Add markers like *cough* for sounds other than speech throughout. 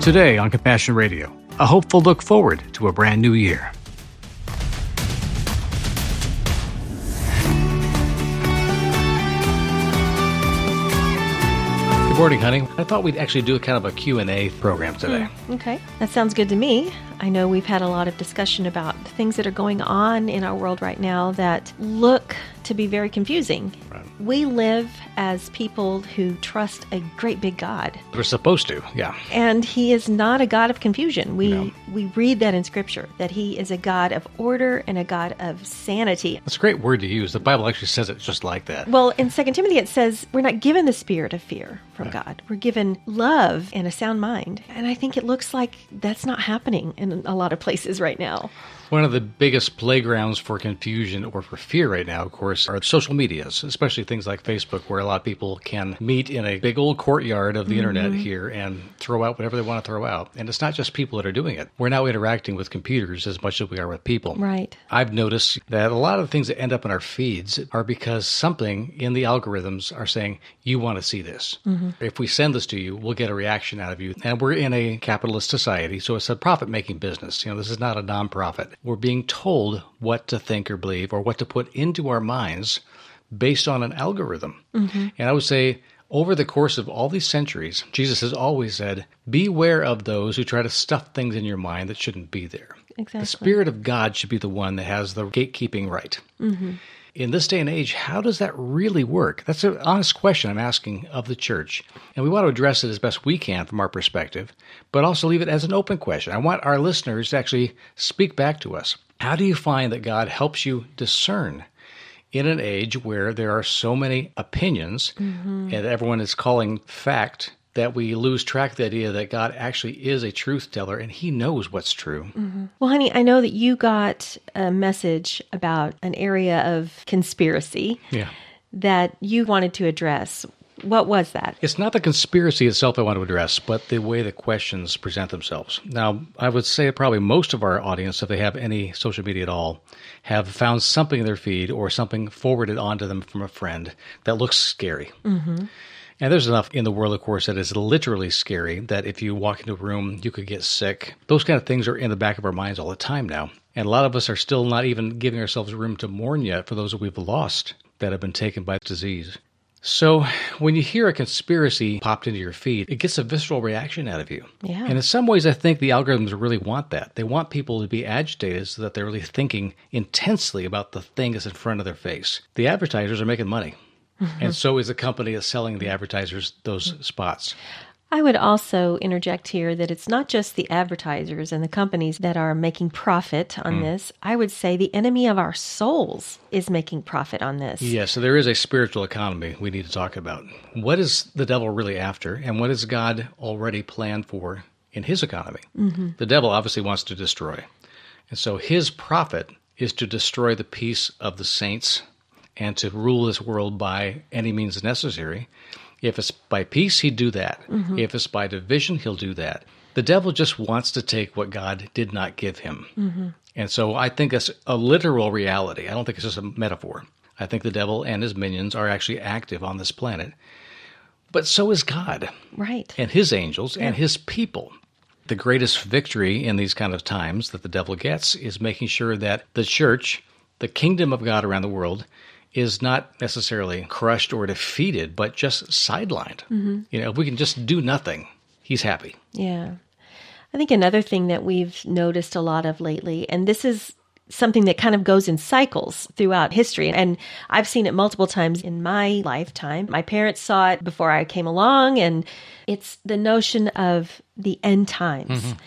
Today on Compassion Radio, a hopeful look forward to a brand new year. Good morning, honey. I thought we'd actually do a kind of a Q&A program today. Hmm, okay, that sounds good to me. I know we've had a lot of discussion about things that are going on in our world right now that look to be very confusing. Right. We live as people who trust a great big God, We're supposed to, yeah. and He is not a God of confusion. We No. we read that in Scripture that He is a God of order and a God of sanity. That's a great word to use. The Bible actually says it just like that. Well, in Second Timothy, it says we're not given the spirit of fear from God. We're given love and a sound mind, and I think it looks like that's not happening in a lot of places right now. One of the biggest playgrounds for confusion or for fear right now, of course, are social medias, especially things like Facebook, where a lot of people can meet in a big old courtyard of the internet mm-hmm. here and throw out whatever they want to throw out. And it's not just people that are doing it. We're now interacting with computers as much as we are with people. Right. I've noticed that a lot of the things that end up in our feeds are because something in the algorithms are saying, you want to see this. Mm-hmm. If we send this to you, we'll get a reaction out of you. And we're in a capitalist society, so it's a profit making business. You know, this is not a nonprofit. We're being told what to think or believe or what to put into our minds based on an algorithm. Mm-hmm. And I would say, over the course of all these centuries, Jesus has always said, Beware of those who try to stuff things in your mind that shouldn't be there. Exactly. The Spirit of God should be the one that has the gatekeeping right. Mm-hmm. In this day and age, how does that really work? That's an honest question I'm asking of the church. And we want to address it as best we can from our perspective, but also leave it as an open question. I want our listeners to actually speak back to us. How do you find that God helps you discern in an age where there are so many opinions mm-hmm. and everyone is calling fact that we lose track of the idea that God actually is a truth teller and he knows what's true. Well, honey, I know that you got a message about an area of conspiracy Yeah. that you wanted to address. What was that? It's not the conspiracy itself I want to address, but the way the questions present themselves. Now, I would say probably most of our audience, if they have any social media at all, have found something in their feed or something forwarded onto them from a friend that looks scary. Mm-hmm. And there's enough in the world, of course, that is literally scary that if you walk into a room, you could get sick. Those kind of things are in the back of our minds all the time now. And a lot of us are still not even giving ourselves room to mourn yet for those that we've lost that have been taken by disease. So, when you hear a conspiracy popped into your feed, it gets a visceral reaction out of you. Yeah. And in some ways, I think the algorithms really want that. They want people to be agitated so that they're really thinking intensely about the thing that's in front of their face. The advertisers are making money. Mm-hmm. And so is the company that's selling the advertisers those spots. I would also interject here that it's not just the advertisers and the companies that are making profit on mm. this. I would say the enemy of our souls is making profit on this. Yeah, so there is a spiritual economy we need to talk about. What is the devil really after, and what has God already planned for in his economy? Mm-hmm. The devil obviously wants to destroy. And so his profit is to destroy the peace of the saints and to rule this world by any means necessary. If it's by peace, he'd do that. Mm-hmm. If it's by division, he'll do that. The devil just wants to take what God did not give him. Mm-hmm. And so I think that's a literal reality. I don't think it's just a metaphor. I think the devil and his minions are actually active on this planet. But so is God Right. and his angels and his people. The greatest victory in these kind of times that the devil gets is making sure that the church, the kingdom of God around the world, is not necessarily crushed or defeated, but just sidelined. Mm-hmm. You know, if we can just do nothing, he's happy. Yeah. I think another thing that we've noticed a lot of lately, and this is something that kind of goes in cycles throughout history, and I've seen it multiple times in my lifetime. My parents saw it before I came along, and it's the notion of the end times. Mm-hmm.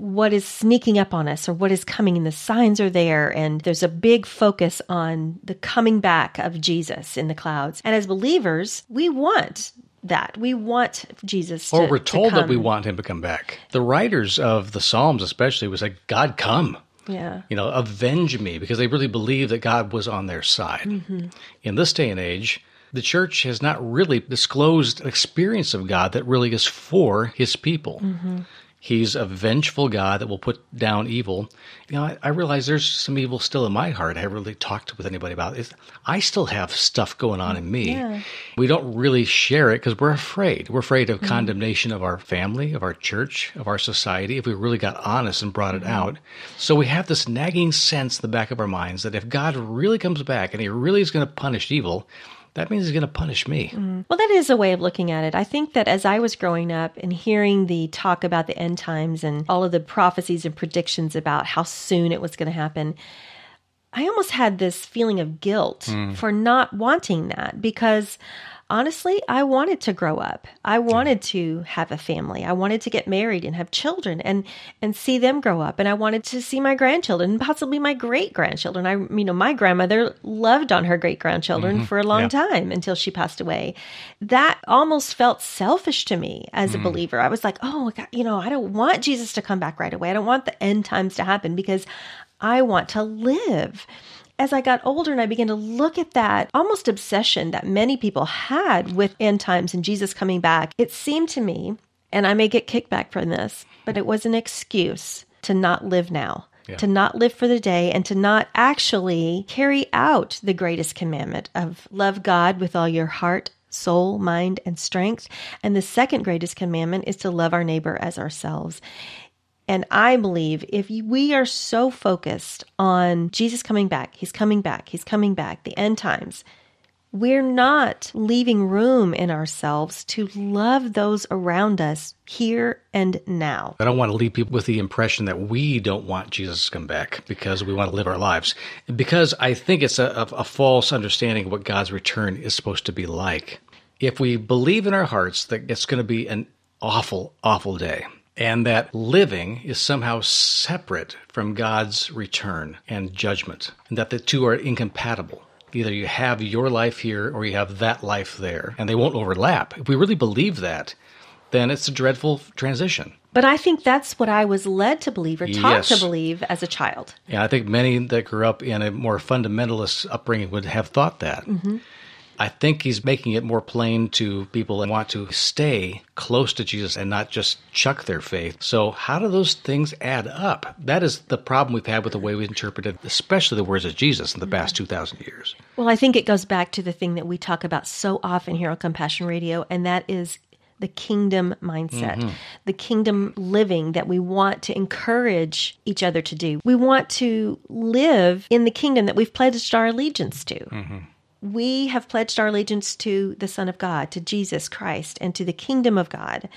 What is sneaking up on us, or what is coming, and the signs are there, and there's a big focus on the coming back of Jesus in the clouds. And as believers, we want that. We want Jesus to Or we're to told that we want him to come back. The writers of the Psalms, especially, was like, God, come. Yeah. you know, avenge me because they really believe that God was on their side. Mm-hmm. In this day and age, the church has not really disclosed an experience of God that really is for his people. Mm-hmm. He's a vengeful God that will put down evil. You know, I, I realize there's some evil still in my heart. I haven't really talked with anybody about it. I still have stuff going on in me. Yeah. We don't really share it because we're afraid. We're afraid of condemnation of our family, of our church, of our society, if we really got honest and brought it mm-hmm. out. So we have this nagging sense in the back of our minds that if God really comes back and he really is going to punish evil, that means he's going to punish me. Mm. Well, that is a way of looking at it. I think that as I was growing up and hearing the talk about the end times and all of the prophecies and predictions about how soon it was going to happen, I almost had this feeling of guilt mm. for not wanting that because honestly, I wanted to grow up. I wanted to have a family. I wanted to get married and have children and and see them grow up and I wanted to see my grandchildren and possibly my great grandchildren. I you know, my grandmother loved on her great grandchildren mm-hmm. for a long Yeah. time until she passed away. That almost felt selfish to me as a mm. believer. I was like, "Oh, God, you know, I don't want Jesus to come back right away. I don't want the end times to happen because I want to live." As I got older and I began to look at that almost obsession that many people had with end times and Jesus coming back, it seemed to me, and I may get kickback from this, but it was an excuse to not live now. Yeah. To not live for the day and to not actually carry out the greatest commandment of love God with all your heart, soul, mind, and strength. And the second greatest commandment is to love our neighbor as ourselves. And I believe if we are so focused on Jesus coming back, he's coming back, he's coming back, the end times, we're not leaving room in ourselves to love those around us here and now. I don't want to leave people with the impression that we don't want Jesus to come back because we want to live our lives. Because I think it's a, a, false understanding of what God's return is supposed to be like. If we believe in our hearts that it's going to be an awful, awful day, and that living is somehow separate from God's return and judgment, and that the two are incompatible. Either you have your life here or you have that life there, and they won't overlap. If we really believe that, then it's a dreadful transition. But I think that's what I was led to believe or taught to believe as a child. Yeah, I think many that grew up in a more fundamentalist upbringing would have thought that. Mm-hmm. I think he's making it more plain to people and want to stay close to Jesus and not just chuck their faith. So, how do those things add up? That is the problem we've had with the way we interpreted, especially the words of Jesus in the past mm-hmm. 2,000 years. Well, I think it goes back to the thing that we talk about so often here on Compassion Radio, and that is the kingdom mindset, mm-hmm. the kingdom living that we want to encourage each other to do. We want to live in the kingdom that we've pledged our allegiance to. Mm-hmm. We have pledged our allegiance to the Son of God, to Jesus Christ, and to the kingdom of God.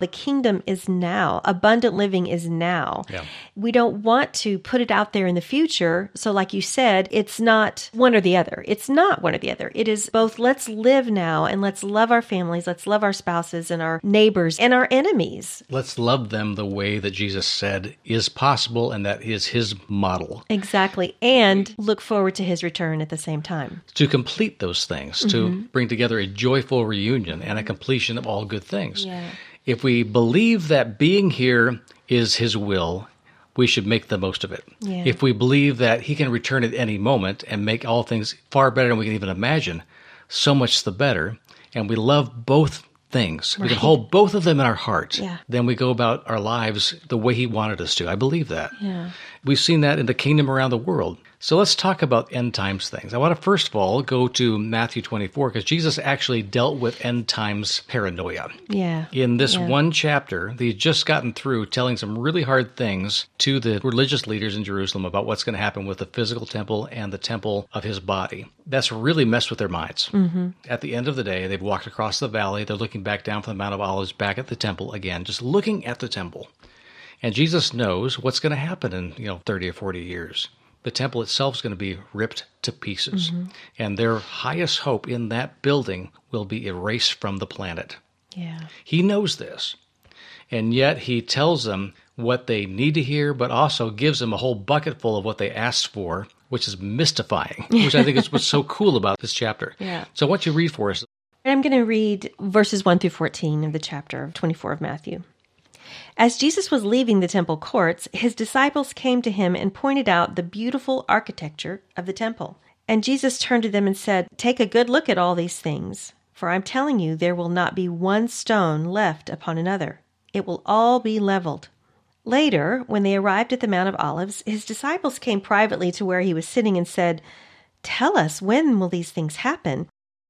The kingdom is now. Abundant living is now. Yeah. We don't want to put it out there in the future. So, like you said, it's not one or the other. It's not one or the other. It is both let's live now and let's love our families, let's love our spouses and our neighbors and our enemies. Let's love them the way that Jesus said is possible and that is his model. Exactly. And look forward to his return at the same time. to complete those things, to mm-hmm. bring together a joyful reunion and a completion of all good things. Yeah. If we believe that being here is His will, we should make the most of it. Yeah. If we believe that He can return at any moment and make all things far better than we can even imagine, so much the better. And we love both things. We can hold both of them in our heart. Yeah. Then we go about our lives the way He wanted us to. I believe that. Yeah. We've seen that in the kingdom around the world. So let's talk about end times things. I want to first of all go to Matthew 24 because Jesus actually dealt with end times paranoia. Yeah. In this Yeah. one chapter, had just gotten through telling some really hard things to the religious leaders in Jerusalem about what's going to happen with the physical temple and the temple of his body. That's really messed with their minds. Mm-hmm. At the end of the day, they've walked across the valley. They're looking back down from the Mount of Olives, back at the temple again, just looking at the temple. And Jesus knows what's going to happen in, you know, 30 or 40 years. The temple itself is going to be ripped to pieces. Mm-hmm. And their highest hope in that building will be erased from the planet. Yeah. He knows this. And yet he tells them what they need to hear, but also gives them a whole bucket full of what they asked for, which is mystifying, *laughs* which I think is what's so cool about this chapter. Yeah. So, what you read for us? I'm going to read verses 1 through 14 of the chapter of 24 of Matthew. As Jesus was leaving the temple courts, his disciples came to him and pointed out the beautiful architecture of the temple. And Jesus turned to them and said, Take a good look at all these things, for I'm telling you, there will not be one stone left upon another. It will all be leveled. Later, when they arrived at the Mount of Olives, his disciples came privately to where he was sitting and said, Tell us, when will these things happen?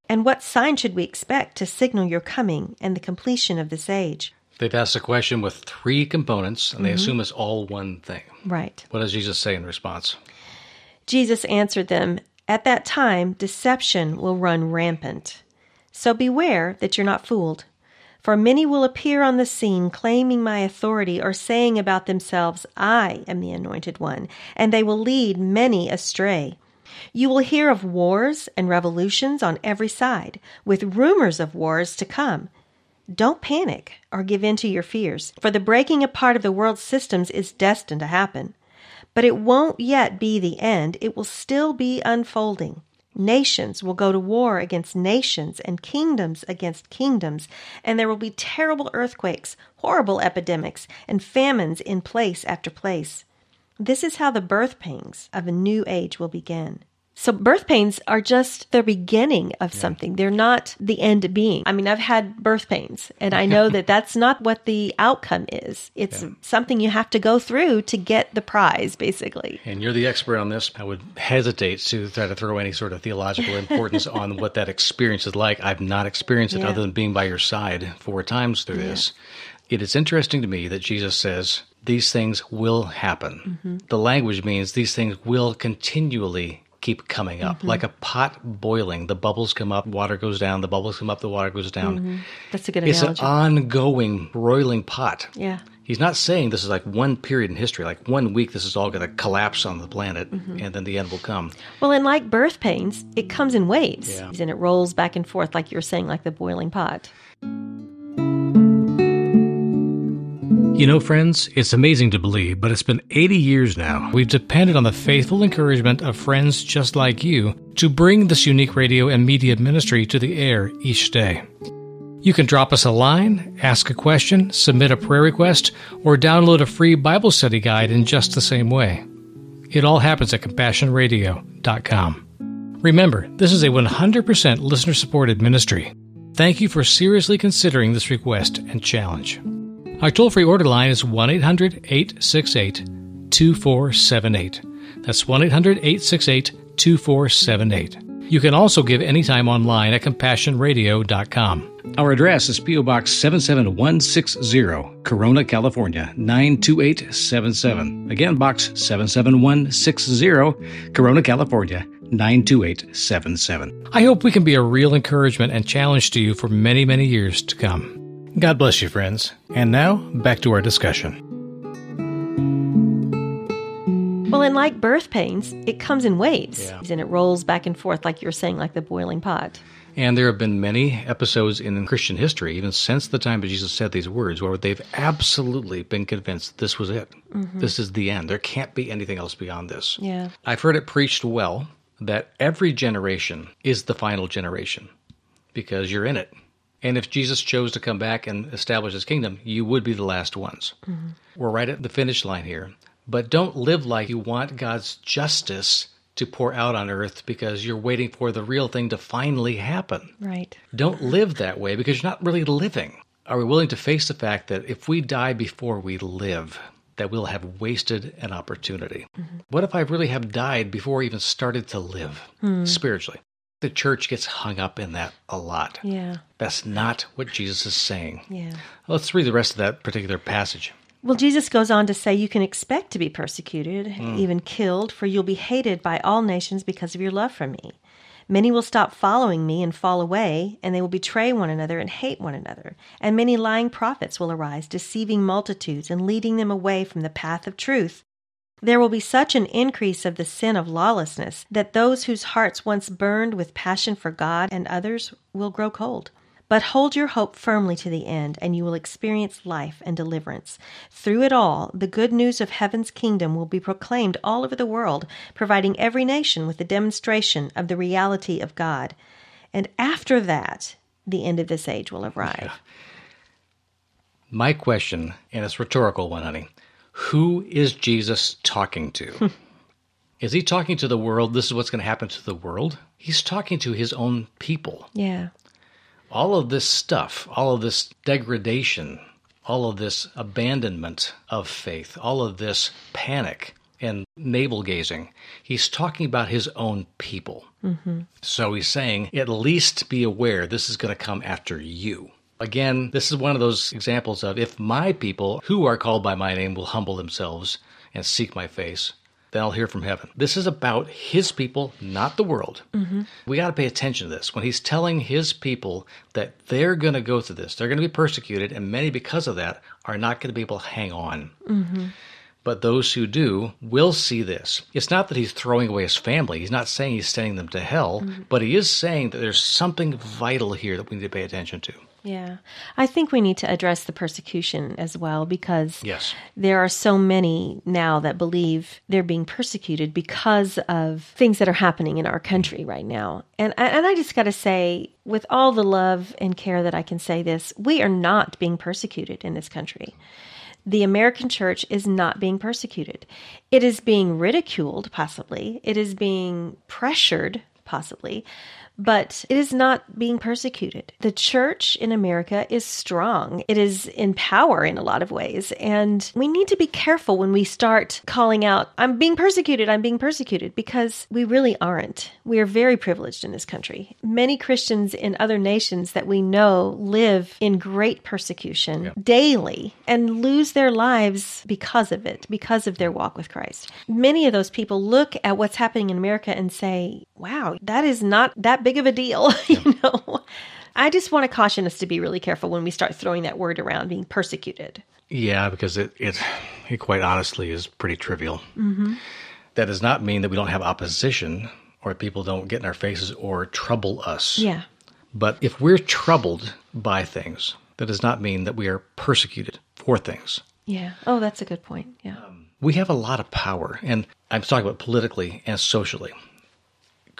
And what sign should we expect to signal your coming and the completion of this age? They've asked a question with three components, and they mm-hmm. assume it's all one thing. Right. What does Jesus say in response? Jesus answered them, At that time, deception will run rampant. So beware that you're not fooled. For many will appear on the scene claiming my authority or saying about themselves, I am the anointed one, and they will lead many astray. You will hear of wars and revolutions on every side, with rumors of wars to come. Don't panic or give in to your fears, for the breaking apart of the world's systems is destined to happen. But it won't yet be the end, it will still be unfolding. Nations will go to war against nations and kingdoms against kingdoms, and there will be terrible earthquakes, horrible epidemics, and famines in place after place. This is how the birth pangs of a new age will begin. So birth pains are just the beginning of something. They're not the end being. I mean, I've had birth pains and I know *laughs* that that's not what the outcome is. It's Yeah. something you have to go through to get the prize, basically. And you're the expert on this. I would hesitate to try to throw any sort of theological importance on *laughs* what that experience is like. I've not experienced it Yeah. other than being by your side four times through this. It is interesting to me that Jesus says these things will happen. Mm-hmm. The language means these things will continually keep coming up Mm-hmm. like a pot boiling the bubbles come up water goes down the bubbles come up the water goes down That's a good it's an ongoing broiling pot yeah. He's not saying this is like one period in history, like one week this is all going to collapse on the planet Mm-hmm. and then the end will come. Well, and like birth pains, it comes in waves Yeah. and it rolls back and forth, like you were saying, like the boiling pot. You know, friends, it's amazing to believe, but it's been 80 years now. We've depended on the faithful encouragement of friends just like you to bring this unique radio and media ministry to the air each day. You can drop us a line, ask a question, submit a prayer request, or download a free Bible study guide in just the same way. It all happens at CompassionRadio.com. Remember, this is a 100% listener supported ministry. Thank you for seriously considering this request and challenge. Our toll free order line is 1 800 868 2478. That's 1 800 868 2478. You can also give anytime online at CompassionRadio.com. Our address is P.O. Box 77160, Corona, California 92877. Again, Box 77160, Corona, California 92877. I hope we can be a real encouragement and challenge to you for many, many years to come. God bless you, friends. And now, back to our discussion. Well, and like birth pains, it comes in waves Yeah. and it rolls back and forth, like you're saying, like the boiling pot. And there have been many episodes in Christian history, even since the time that Jesus said these words, where they've absolutely been convinced this was it. Mm-hmm. This is the end. There can't be anything else beyond this. Yeah. I've heard it preached well that every generation is the final generation because you're in it. And if Jesus chose to come back and establish his kingdom, you would be the last ones. Mm-hmm. We're right at the finish line here. But don't live like you want God's justice to pour out on earth because you're waiting for the real thing to finally happen. Right. Don't live that way because you're not really living. Are we willing to face the fact that if we die before we live, that we'll have wasted an opportunity? Mm-hmm. What if I really have died before I even started to live hmm. spiritually? The church gets hung up in that a lot. Yeah. That's not what Jesus is saying. Yeah. Let's read the rest of that particular passage. Well, Jesus goes on to say, You can expect to be persecuted, hmm. even killed, for you'll be hated by all nations because of your love for me. Many will stop following me and fall away, and they will betray one another and hate one another. And many lying prophets will arise, deceiving multitudes and leading them away from the path of truth. There will be such an increase of the sin of lawlessness that those whose hearts once burned with passion for God and others will grow cold. But hold your hope firmly to the end, and you will experience life and deliverance. Through it all, the good news of heaven's kingdom will be proclaimed all over the world, providing every nation with a demonstration of the reality of God. And after that, the end of this age will arrive. My question, and it's rhetorical one, honey who is Jesus talking to? *laughs* is he talking to the world? This is what's going to happen to the world? He's talking to his own people. Yeah. all of this stuff, all of this degradation, all of this abandonment of faith, all of this panic and navel gazing. He's talking about his own people. Mm-hmm. So he's saying, at least be aware this is going to come after you. Again, this is one of those examples of if my people who are called by my name will humble themselves and seek my face, then I'll hear from heaven. This is about his people, not the world. Mm-hmm. We got to pay attention to this. When he's telling his people that they're going to go through this, they're going to be persecuted, and many because of that are not going to be able to hang on. Mm-hmm. But those who do will see this. It's not that he's throwing away his family. He's not saying he's sending them to hell, mm-hmm. but he is saying that there's something vital here that we need to pay attention to. Yeah. I think we need to address the persecution as well because yes. there are so many now that believe they're being persecuted because of things that are happening in our country right now. And and I just got to say with all the love and care that I can say this, we are not being persecuted in this country the American church is not being persecuted. It is being ridiculed, possibly. It is being pressured, possibly but it is not being persecuted. The church in America is strong. It is in power in a lot of ways. And we need to be careful when we start calling out, I'm being persecuted, I'm being persecuted, because we really aren't. We are very privileged in this country. Many Christians in other nations that we know live in great persecution yeah. daily and lose their lives because of it, because of their walk with Christ. Many of those people look at what's happening in America and say, wow, that is not that big of a deal, *laughs* you know. I just want to caution us to be really careful when we start throwing that word around, being persecuted. Yeah, because it, it, it quite honestly is pretty trivial. Mm-hmm. That does not mean that we don't have opposition or people don't get in our faces or trouble us. Yeah. But if we're troubled by things, that does not mean that we are persecuted for things. Yeah. Oh, that's a good point. Yeah. Um, we have a lot of power, and I'm talking about politically and socially.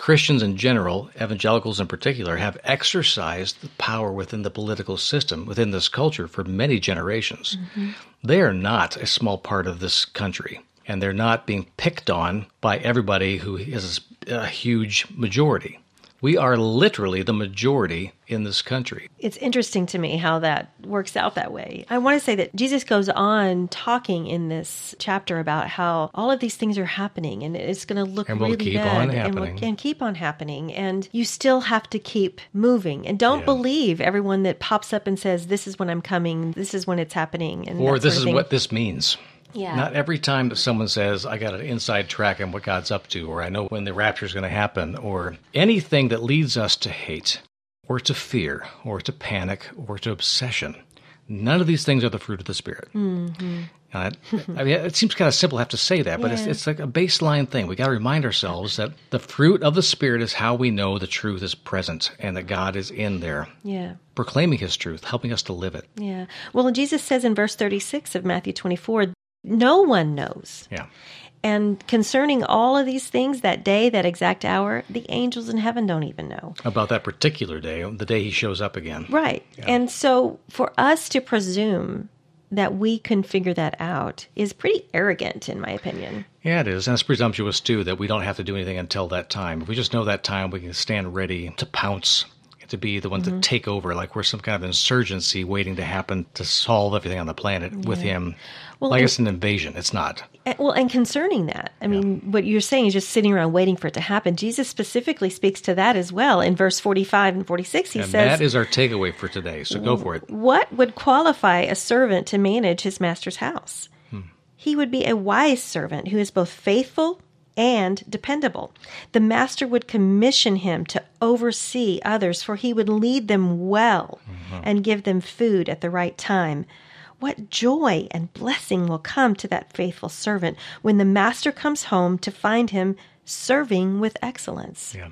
Christians in general, evangelicals in particular, have exercised the power within the political system, within this culture, for many generations. Mm-hmm. They are not a small part of this country, and they're not being picked on by everybody who is a huge majority. We are literally the majority in this country. It's interesting to me how that works out that way. I want to say that Jesus goes on talking in this chapter about how all of these things are happening and it's going to look and really keep bad and, will, and, keep on happening. And you still have to keep moving and don't yeah. believe everyone that pops up and says, This is when I'm coming, this is when it's happening. And or this is what this means. Yeah. Not every time that someone says, I got an inside track on what God's up to, or I know when the rapture is going to happen, or anything that leads us to hate, or to fear, or to panic, or to obsession. None of these things are the fruit of the Spirit. Mm-hmm. I, I mean, it seems kind of simple to have to say that, but yeah. it's, it's like a baseline thing. We got to remind ourselves that the fruit of the Spirit is how we know the truth is present and that God is in there. Yeah. Proclaiming His truth, helping us to live it. Yeah. Well, Jesus says in verse 36 of Matthew 24, no one knows. Yeah. And concerning all of these things, that day, that exact hour, the angels in heaven don't even know. About that particular day, the day he shows up again. Right. Yeah. And so for us to presume that we can figure that out is pretty arrogant, in my opinion. Yeah, it is. And it's presumptuous, too, that we don't have to do anything until that time. If we just know that time, we can stand ready to pounce to be the one mm-hmm. to take over, like we're some kind of insurgency waiting to happen to solve everything on the planet yeah. with him. Well, like and, it's an invasion. It's not. Well, and concerning that, I yeah. mean, what you're saying is just sitting around waiting for it to happen. Jesus specifically speaks to that as well in verse 45 and 46. He and says, That is our takeaway for today. So go for it. What would qualify a servant to manage his master's house? Hmm. He would be a wise servant who is both faithful and dependable. The master would commission him to oversee others, for he would lead them well mm-hmm. and give them food at the right time. What joy and blessing will come to that faithful servant when the master comes home to find him serving with excellence. Yeah.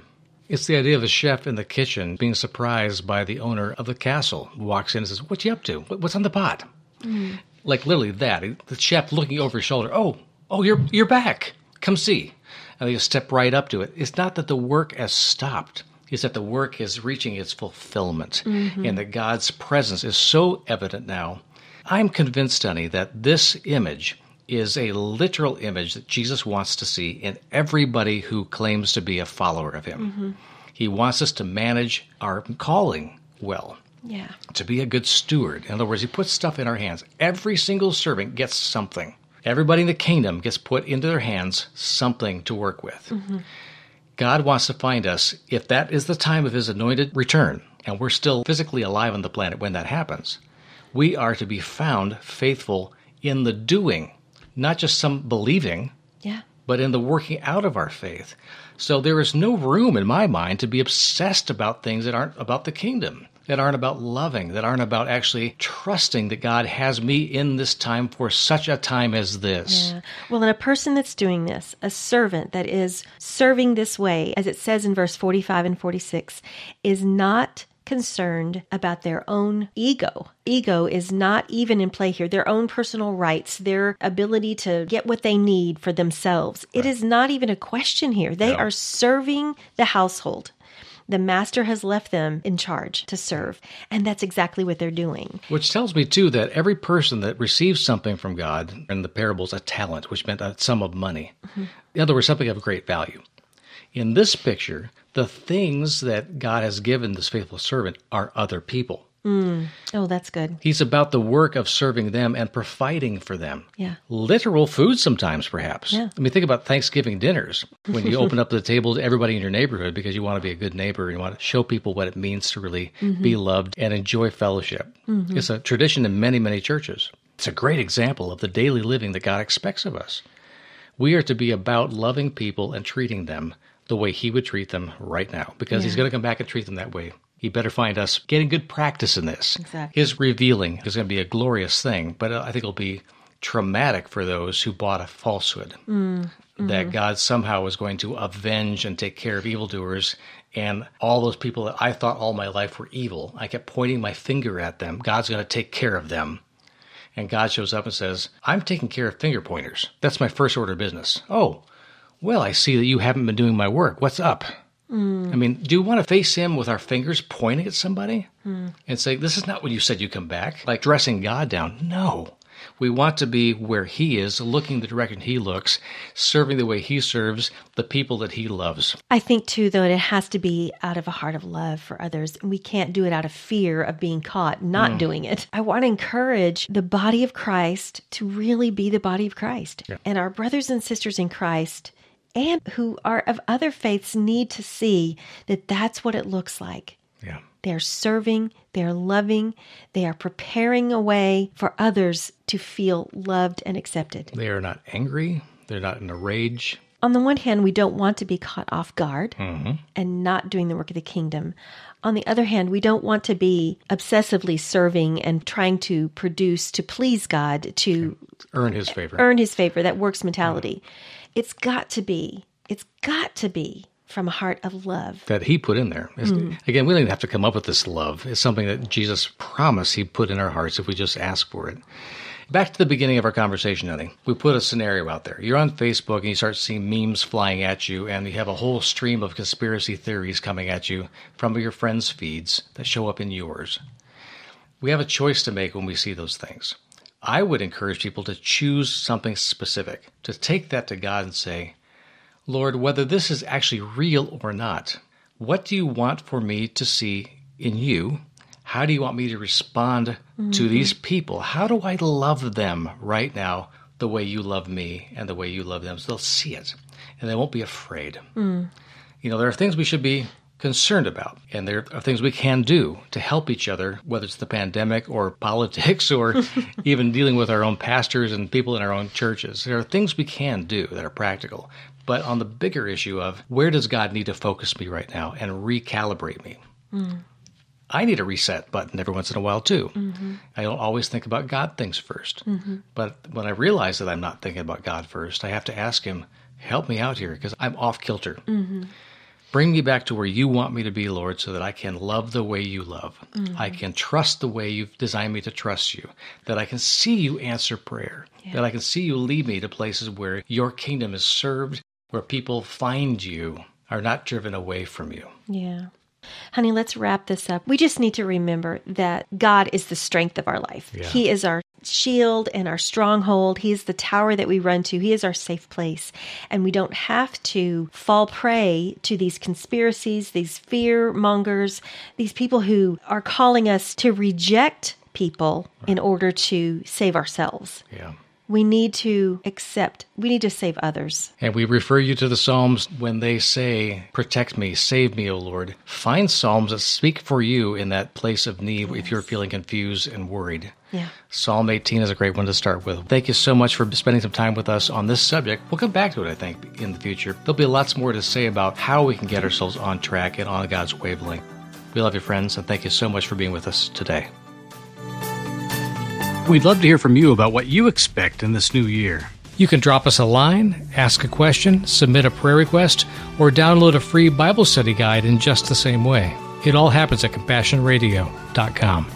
It's the idea of a chef in the kitchen being surprised by the owner of the castle who walks in and says, What you up to? What's on the pot? Mm. Like literally that. The chef looking over his shoulder, Oh, oh, you're, you're back. Come see. And they just step right up to it. It's not that the work has stopped, it's that the work is reaching its fulfillment mm-hmm. and that God's presence is so evident now. I'm convinced, honey, that this image is a literal image that Jesus wants to see in everybody who claims to be a follower of him. Mm-hmm. He wants us to manage our calling well. Yeah. to be a good steward. In other words, he puts stuff in our hands. Every single servant gets something. Everybody in the kingdom gets put into their hands something to work with. God wants to find us if that is the time of his anointed return, and we're still physically alive on the planet when that happens. We are to be found faithful in the doing, not just some believing, Yeah. but in the working out of our faith. So there is no room in my mind to be obsessed about things that aren't about the kingdom, that aren't about loving, that aren't about actually trusting that God has me in this time for such a time as this. Yeah. Well, in a person that's doing this, a servant that is serving this way, as it says in verse 45 and 46, is not concerned about their own ego. Ego is not even in play here. Their own personal rights, their ability to get what they need for themselves. It is not even a question here. They No. are serving the household. The master has left them in charge to serve, and that's exactly what they're doing. Which tells me, too, that every person that receives something from God, in the parables, a talent, which meant a sum of money, mm-hmm. in other words, something of great value. In this picture, the things that God has given this faithful servant are other people. Mm. Oh, that's good. He's about the work of serving them and providing for them. Yeah. Literal food sometimes, perhaps. Yeah. I mean, think about Thanksgiving dinners *laughs* when you open up the table to everybody in your neighborhood because you want to be a good neighbor and you want to show people what it means to really mm-hmm. be loved and enjoy fellowship. Mm-hmm. It's a tradition in many, many churches. It's a great example of the daily living that God expects of us. We are to be about loving people and treating them the way He would treat them right now because He's going to come back and treat them that way. He better find us getting good practice in this. Exactly. His revealing is going to be a glorious thing, but uh, I think it'll be traumatic for those who bought a falsehood that God somehow was going to avenge and take care of evildoers. And all those people that I thought all my life were evil, I kept pointing my finger at them. God's going to take care of them. And God shows up and says, I'm taking care of finger pointers. That's my first order of business. Oh, well, I see that you haven't been doing my work. What's up? Mm. I mean, do you want to face him with our fingers pointing at somebody mm. and say, This is not what you said you come back? Like dressing God down. No. We want to be where he is, looking the direction he looks, serving the way he serves the people that he loves. I think too, though, it has to be out of a heart of love for others. And we can't do it out of fear of being caught not mm. doing it. I want to encourage the body of Christ to really be the body of Christ. And our brothers and sisters in Christ and who are of other faiths need to see that that's what it looks like. Yeah. They're serving, they're loving, they are preparing a way for others to feel loved and accepted. They are not angry. They're not in a rage. on the one hand, we don't want to be caught off guard mm-hmm. and not doing the work of the kingdom. On the other hand, we don't want to be obsessively serving and trying to produce to please God, to Earn his favor. earn his favor, that works mentality. It's got to be, it's got to be from a heart of love. that he put in there. It's- mm. Again, we don't even have to come up with this love. It's something that Jesus promised he put in our hearts if we just ask for it. Back to the beginning of our conversation, Eddie. We put a scenario out there. You're on Facebook and you start seeing memes flying at you, and you have a whole stream of conspiracy theories coming at you from your friends' feeds that show up in yours. We have a choice to make when we see those things. I would encourage people to choose something specific, to take that to God and say, Lord, whether this is actually real or not, what do you want for me to see in you? How do you want me to respond to mm-hmm. these people? How do I love them right now the way you love me and the way you love them? So they'll see it and they won't be afraid. Mm. You know, there are things we should be concerned about, and there are things we can do to help each other, whether it's the pandemic or *laughs* politics or *laughs* even dealing with our own pastors and people in our own churches. There are things we can do that are practical. But on the bigger issue of where does God need to focus me right now and recalibrate me? Mm. I need a reset button every once in a while too. I don't always think about God things 1st But when I realize that I'm not thinking about God first, I have to ask Him, help me out here because I'm off kilter. Bring me back to where you want me to be, Lord, so that I can love the way you love. I can trust the way you've designed me to trust you. That I can see you answer prayer. That I can see you lead me to places where your kingdom is served, where people find you, are not driven away from you. Yeah. Honey, let's wrap this up. We just need to remember that God is the strength of our life. Yeah. He is our shield and our stronghold. He is the tower that we run to. He is our safe place. And we don't have to fall prey to these conspiracies, these fear mongers, these people who are calling us to reject people in order to save ourselves. Yeah. We need to accept, we need to save others. And we refer you to the Psalms when they say, Protect me, save me, O Lord. Find Psalms that speak for you in that place of need if you're feeling confused and worried. Yeah. Psalm 18 is a great one to start with. Thank you so much for spending some time with us on this subject. We'll come back to it, I think, in the future. There'll be lots more to say about how we can get ourselves on track and on God's wavelength. We love you, friends, and thank you so much for being with us today. We'd love to hear from you about what you expect in this new year. You can drop us a line, ask a question, submit a prayer request, or download a free Bible study guide in just the same way. It all happens at CompassionRadio.com.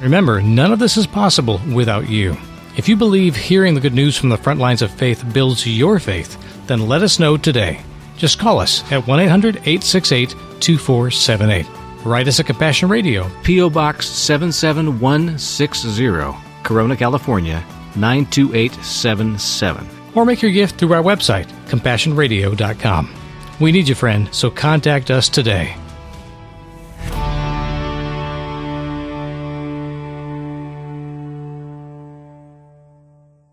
Remember, none of this is possible without you. If you believe hearing the good news from the front lines of faith builds your faith, then let us know today. Just call us at 1 800 868 2478. Write us at Compassion Radio, P.O. Box 77160. Corona, California 92877. Or make your gift through our website, compassionradio.com. We need you, friend, so contact us today.